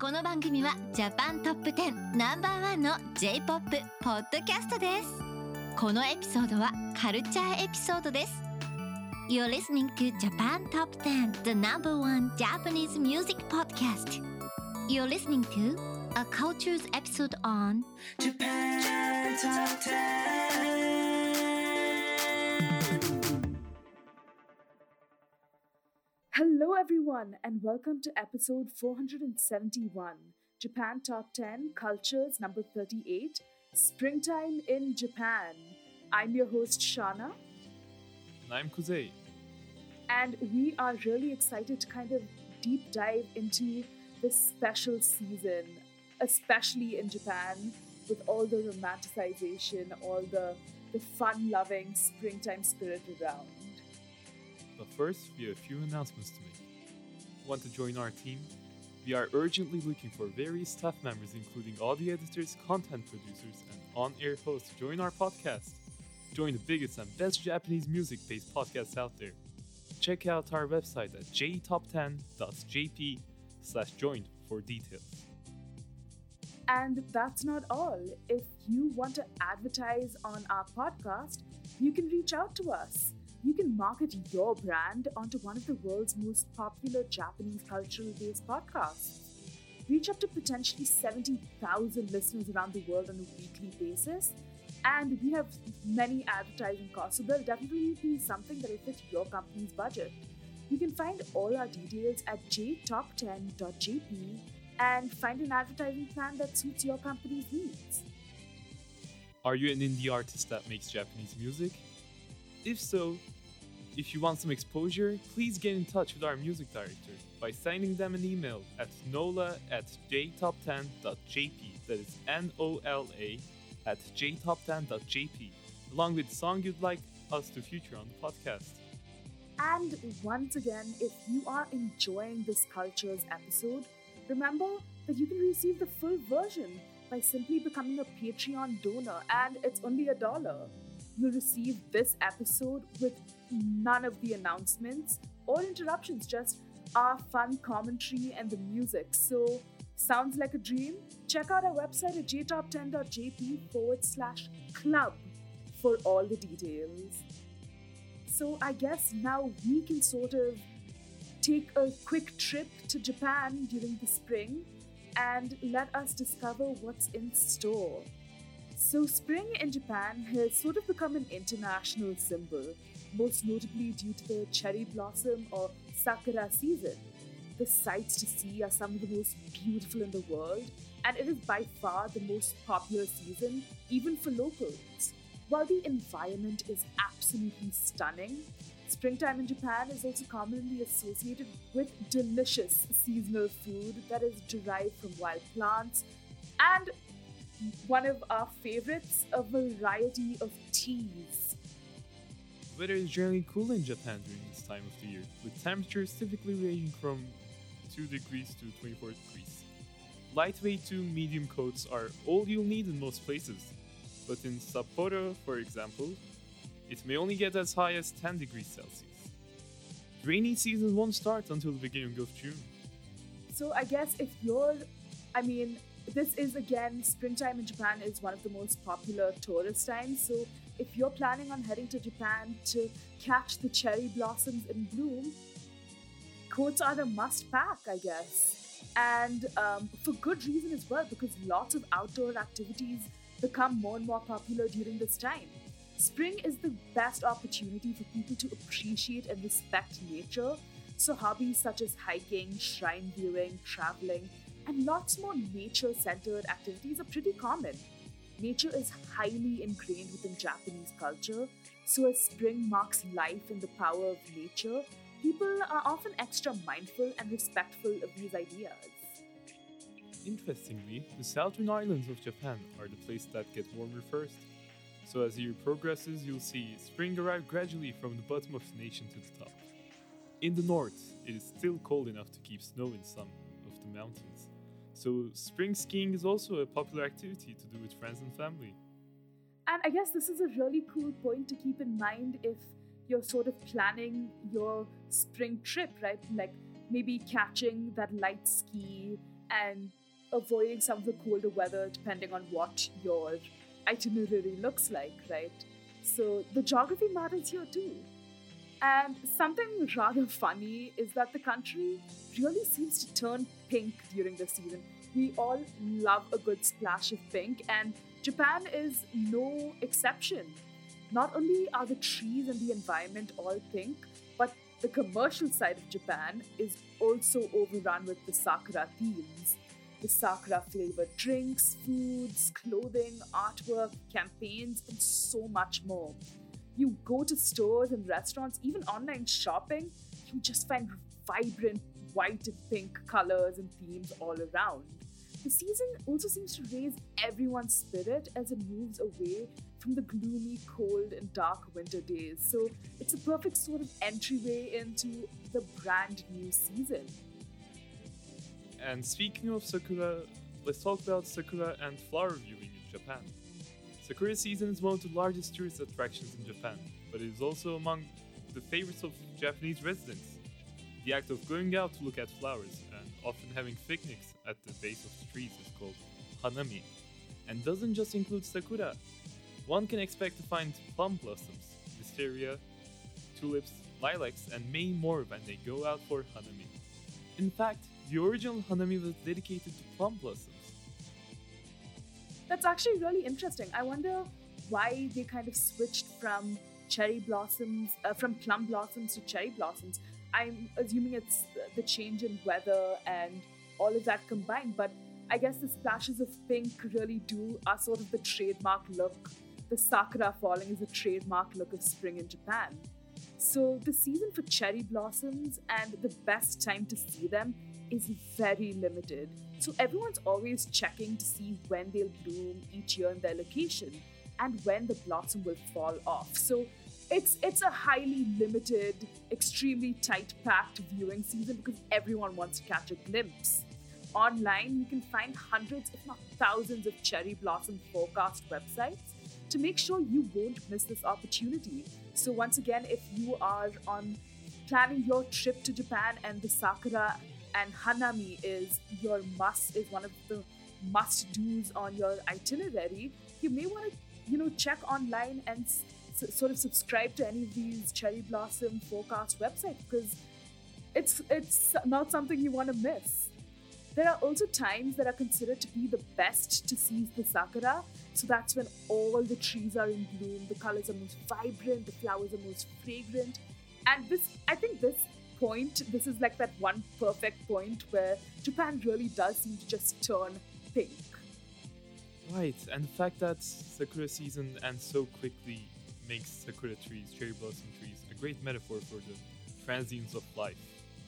この番組はジャパントップ10ナンバーワンの J-POP ポッドキャストですこのエピソードはカルチャーエピソードです You're listening to Japan Top 10 the number one Japanese music podcast You're listening to a cultures episode on Japan Top 10. Hello, everyone, and welcome to episode 471 Japan Top 10 Cultures number 38 Springtime in Japan. I'm your host, Shanna, And I'm Kuzey. and we are really excited to kind of deep dive into this special season, especially in Japan, with all the romanticization, all the, the fun loving springtime spirit around. But first, we have a few announcements to make. Want to join our team? We are urgently looking for various staff members, including audio editors, content producers, and on air hosts, to join our podcast. Join the biggest and best Japanese music based podcasts out there. Check out our website at jtop10.jp slash for details. And that's not all. If you want to advertise on our podcast, you can reach out to us. You can market your brand onto one of the world's most popular Japanese cultural based podcasts. Reach up to potentially 70,000 listeners around the world on a weekly basis. And we have many advertising costs, so there'll definitely be something that will fit your company's budget. You can find all our details at jtop10.jp and find an advertising plan that suits your company's needs. Are you an indie artist that makes Japanese music? If so, if you want some exposure, please get in touch with our music director by sending them an email at nola at jtop10.jp. That is N O L A at jtop10.jp, along with the song you'd like us to feature on the podcast. And once again, if you are enjoying this Cultures episode, remember that you can receive the full version by simply becoming a Patreon donor, and it's only a dollar. You'll receive this episode with none of the announcements or interruptions, just our fun commentary and the music. So, sounds like a dream? Check out our website at jtop10.jp forward slash club for all the details. So I guess now we can sort of take a quick trip to Japan during the spring and let us discover what's in store. So, spring in Japan has sort of become an international symbol, most notably due to the cherry blossom or sakura season. The sights to see are some of the most beautiful in the world, and it is by far the most popular season, even for locals. While the environment is absolutely stunning, springtime in Japan is also commonly associated with delicious seasonal food that is derived from wild plants and one of our favorites, a variety of teas. Weather is generally cool in Japan during this time of the year, with temperatures typically ranging from 2 degrees to 24 degrees. Lightweight to medium coats are all you'll need in most places, but in Sapporo, for example, it may only get as high as 10 degrees Celsius. Rainy season won't start until the beginning of June. So I guess if you're, I mean, this is again, springtime in Japan is one of the most popular tourist times. So if you're planning on heading to Japan to catch the cherry blossoms in bloom, coats are a must pack, I guess. And um, for good reason as well, because lots of outdoor activities become more and more popular during this time. Spring is the best opportunity for people to appreciate and respect nature. So, hobbies such as hiking, shrine viewing, traveling, and lots more nature centered activities are pretty common. Nature is highly ingrained within Japanese culture, so as spring marks life and the power of nature, people are often extra mindful and respectful of these ideas. Interestingly, the southern islands of Japan are the places that get warmer first. So as the year progresses, you'll see spring arrive gradually from the bottom of the nation to the top. In the north, it is still cold enough to keep snow in some of the mountains. So spring skiing is also a popular activity to do with friends and family. And I guess this is a really cool point to keep in mind if you're sort of planning your spring trip, right? Like maybe catching that light ski and avoiding some of the colder weather depending on what your itinerary looks like, right? So the geography matters here too. And something rather funny is that the country really seems to turn pink during the season. We all love a good splash of pink, and Japan is no exception. Not only are the trees and the environment all pink, but the commercial side of Japan is also overrun with the sakura themes. The sakura flavored drinks, foods, clothing, artwork, campaigns, and so much more. You go to stores and restaurants, even online shopping, you just find vibrant white and pink colors and themes all around. The season also seems to raise everyone's spirit as it moves away from the gloomy, cold, and dark winter days. So it's a perfect sort of entryway into the brand new season. And speaking of Sakura, let's talk about Sakura and flower viewing in Japan. Sakura season is one of the largest tourist attractions in Japan, but it is also among the favorites of Japanese residents. The act of going out to look at flowers and often having picnics at the base of the trees is called hanami, and doesn't just include sakura. One can expect to find plum blossoms, wisteria, tulips, lilacs, and many more when they go out for hanami. In fact, the original hanami was dedicated to plum blossoms. That's actually really interesting. I wonder why they kind of switched from cherry blossoms, uh, from plum blossoms to cherry blossoms. I'm assuming it's the change in weather and all of that combined, but I guess the splashes of pink really do are sort of the trademark look. The sakura falling is a trademark look of spring in Japan. So the season for cherry blossoms and the best time to see them is very limited. So everyone's always checking to see when they'll bloom each year in their location and when the blossom will fall off. So it's it's a highly limited, extremely tight-packed viewing season because everyone wants to catch a glimpse. Online, you can find hundreds, if not thousands, of cherry blossom forecast websites to make sure you won't miss this opportunity. So once again, if you are on planning your trip to Japan and the sakura and hanami is your must is one of the must do's on your itinerary, you may want to you know check online and sort of subscribe to any of these cherry blossom forecast websites because it's it's not something you want to miss. There are also times that are considered to be the best to seize the sakura. So that's when all the trees are in bloom, the colors are most vibrant, the flowers are most fragrant. And this, I think, this point, this is like that one perfect point where Japan really does seem to just turn pink. Right, and the fact that Sakura season ends so quickly makes Sakura trees, cherry blossom trees, a great metaphor for the transience of life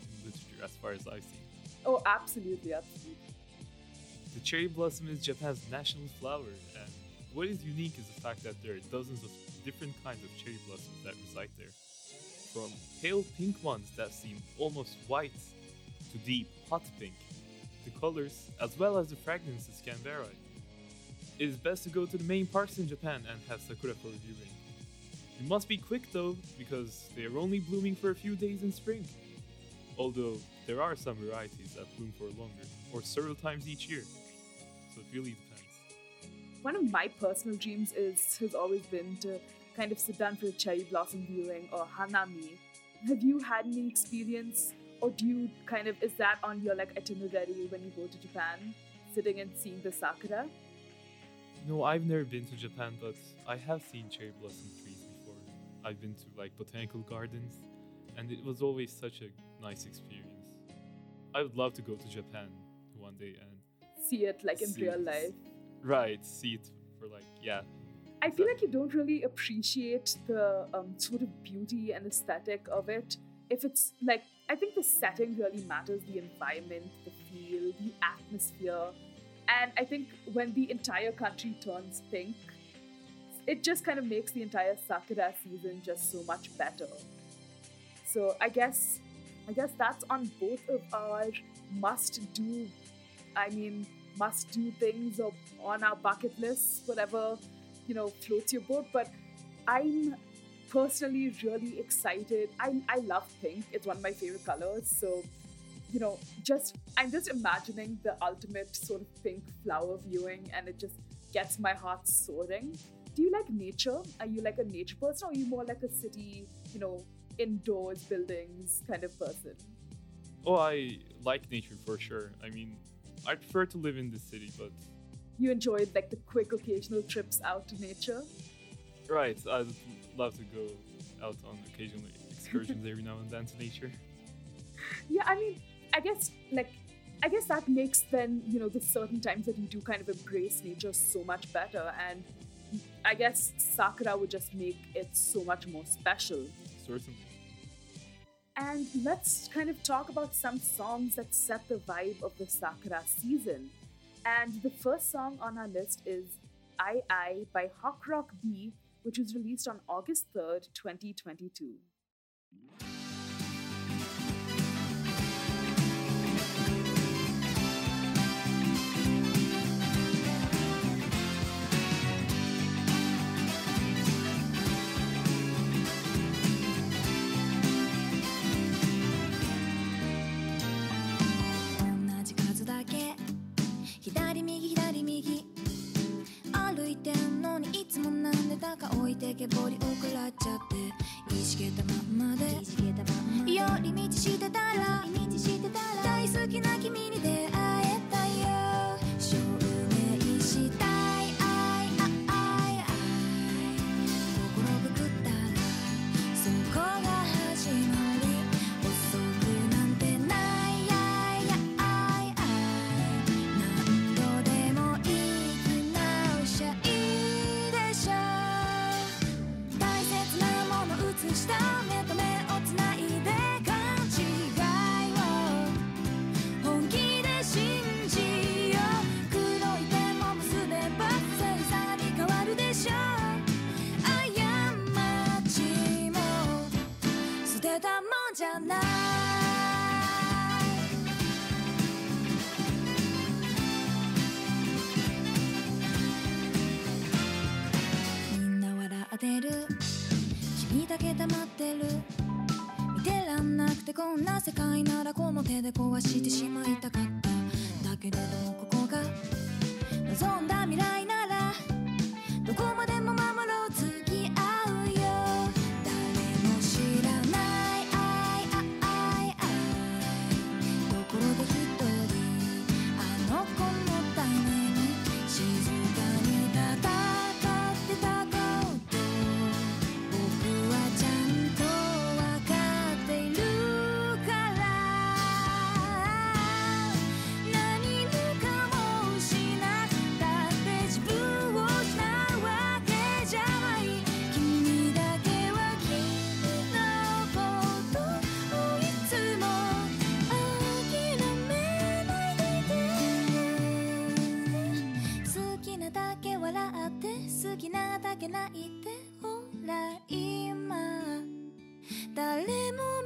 in literature, as far as I see. Oh, absolutely, absolutely. The cherry blossom is Japan's national flower, and what is unique is the fact that there are dozens of different kinds of cherry blossoms that reside there. From pale pink ones that seem almost white to deep hot pink, the colors as well as the fragrances can vary. It is best to go to the main parks in Japan and have sakura for viewing. You must be quick though, because they are only blooming for a few days in spring. Although there are some varieties that bloom for longer, or several times each year. So it really depends. One of my personal dreams is has always been to kind of sit down for a cherry blossom viewing or hanami. Have you had any experience, or do you kind of is that on your like itinerary when you go to Japan, sitting and seeing the sakura? No, I've never been to Japan, but I have seen cherry blossom trees. I've been to like botanical gardens, and it was always such a nice experience. I would love to go to Japan one day and See it like in real it. life. right see it for like yeah I feel like you don't really appreciate the um, sort of beauty and aesthetic of it. If it's like, I think the setting really matters the environment, the feel, the atmosphere. And I think when the entire country turns pink, it just kind of makes the entire Sakura season just so much better. So I guess, I guess that's on both of our must do, I mean, must do things or on our bucket list, whatever you know floats your boat but i'm personally really excited i i love pink it's one of my favorite colors so you know, just I'm just imagining the ultimate sort of pink flower viewing, and it just gets my heart soaring. Do you like nature? Are you like a nature person, or are you more like a city, you know, indoors buildings kind of person? Oh, I like nature for sure. I mean, I prefer to live in the city, but You enjoy like the quick occasional trips out to nature. right, I'd love to go out on occasional excursions every now and then to nature. Yeah, I mean, I guess like I guess that makes then, you know, the certain times that you do kind of embrace nature so much better and I guess Sakura would just make it so much more special. Certainly. And let's kind of talk about some songs that set the vibe of the Sakura season. And the first song on our list is I I by Hawk Rock B, which was released on August 3rd, 2022. みんな笑ってる。君だけ黙ってる。見てらんなくてこんな世界ならこの手で壊してしまいたかった。だけれどだけ笑って好きなだけ泣いてほら今誰も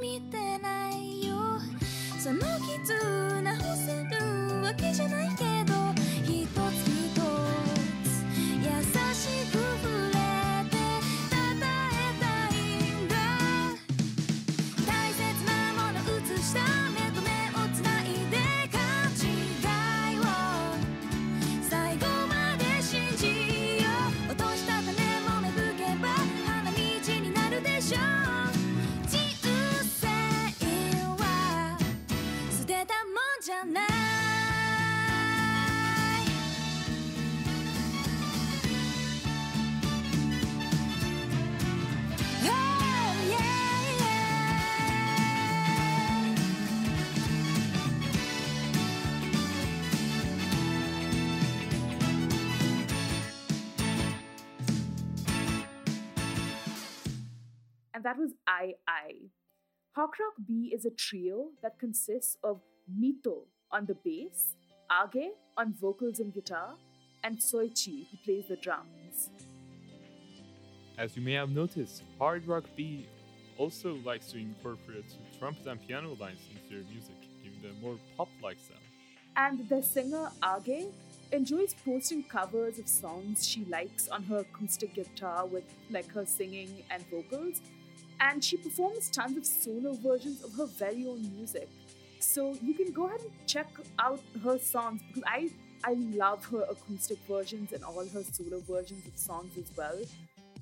見てないよその絆をせるわけじゃないけど and that was I I. Hawk Rock B is a trio that consists of Mito on the bass, Age on vocals and guitar, and Soichi who plays the drums. As you may have noticed, Hard Rock B also likes to incorporate trumpet and piano lines into their music, giving them a more pop-like sound. And the singer Age enjoys posting covers of songs she likes on her acoustic guitar with like her singing and vocals. And she performs tons of solo versions of her very own music. So you can go ahead and check out her songs because I I love her acoustic versions and all her solo versions of songs as well.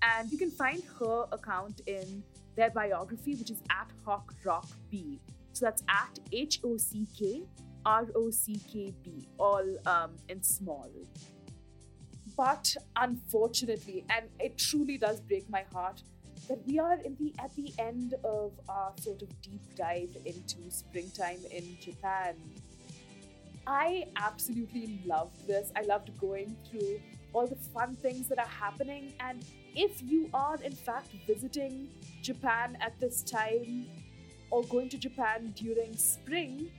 And you can find her account in their biography, which is at Hawk Rock B. So that's at H O C K R O C K B, all um, in small. But unfortunately, and it truly does break my heart, that we are in the at the end of our sort of deep dive into springtime in Japan. I absolutely loved this. I loved going through all the fun things that are happening. And if you are, in fact, visiting Japan at this time or going to Japan during spring,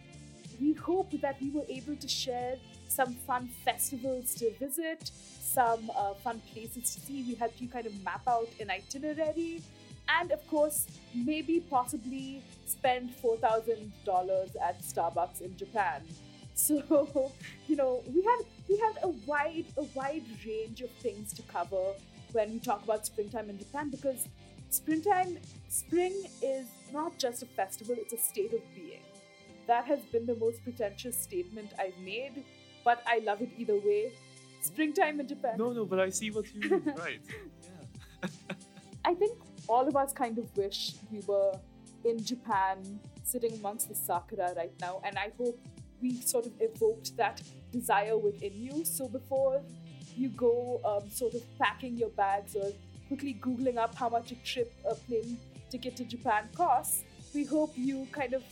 we hope that we were able to share some fun festivals to visit, some uh, fun places to see. We helped you kind of map out an itinerary. And of course, maybe possibly spend $4,000 at Starbucks in Japan. So, you know, we had we had a wide a wide range of things to cover when we talk about springtime in Japan because springtime spring is not just a festival, it's a state of being. That has been the most pretentious statement I've made, but I love it either way. Springtime in Japan. No, no, but I see what you mean. right. Yeah. I think all of us kind of wish we were in Japan sitting amongst the sakura right now, and I hope we sort of evoked that desire within you. So before you go um, sort of packing your bags or quickly Googling up how much a trip, a plane ticket to Japan costs, we hope you kind of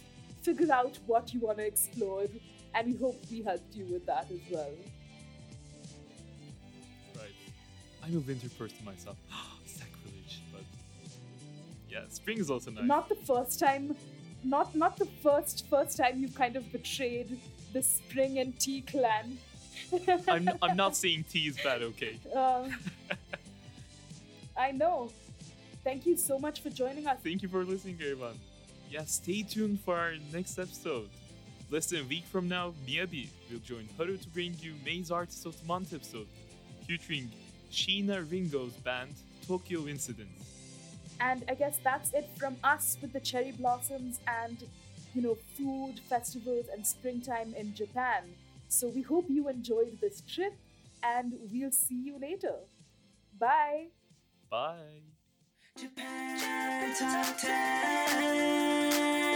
figure out what you want to explore, and we hope we helped you with that as well. Right. I'm a winter person myself. Sacrilege, but yeah, spring is also nice. Not the first time, not not the first first time you've kind of betrayed the spring and tea clan. I'm I'm not saying tea is bad. Okay. Uh, I know. Thank you so much for joining us. Thank you for listening, everyone. Yeah, stay tuned for our next episode. Less than a week from now, Miyabi will join Haru to bring you May's Artist of the Month episode, featuring Sheena Ringo's band Tokyo Incident. And I guess that's it from us with the cherry blossoms and, you know, food, festivals, and springtime in Japan. So we hope you enjoyed this trip and we'll see you later. Bye. Bye. Japan Top 10.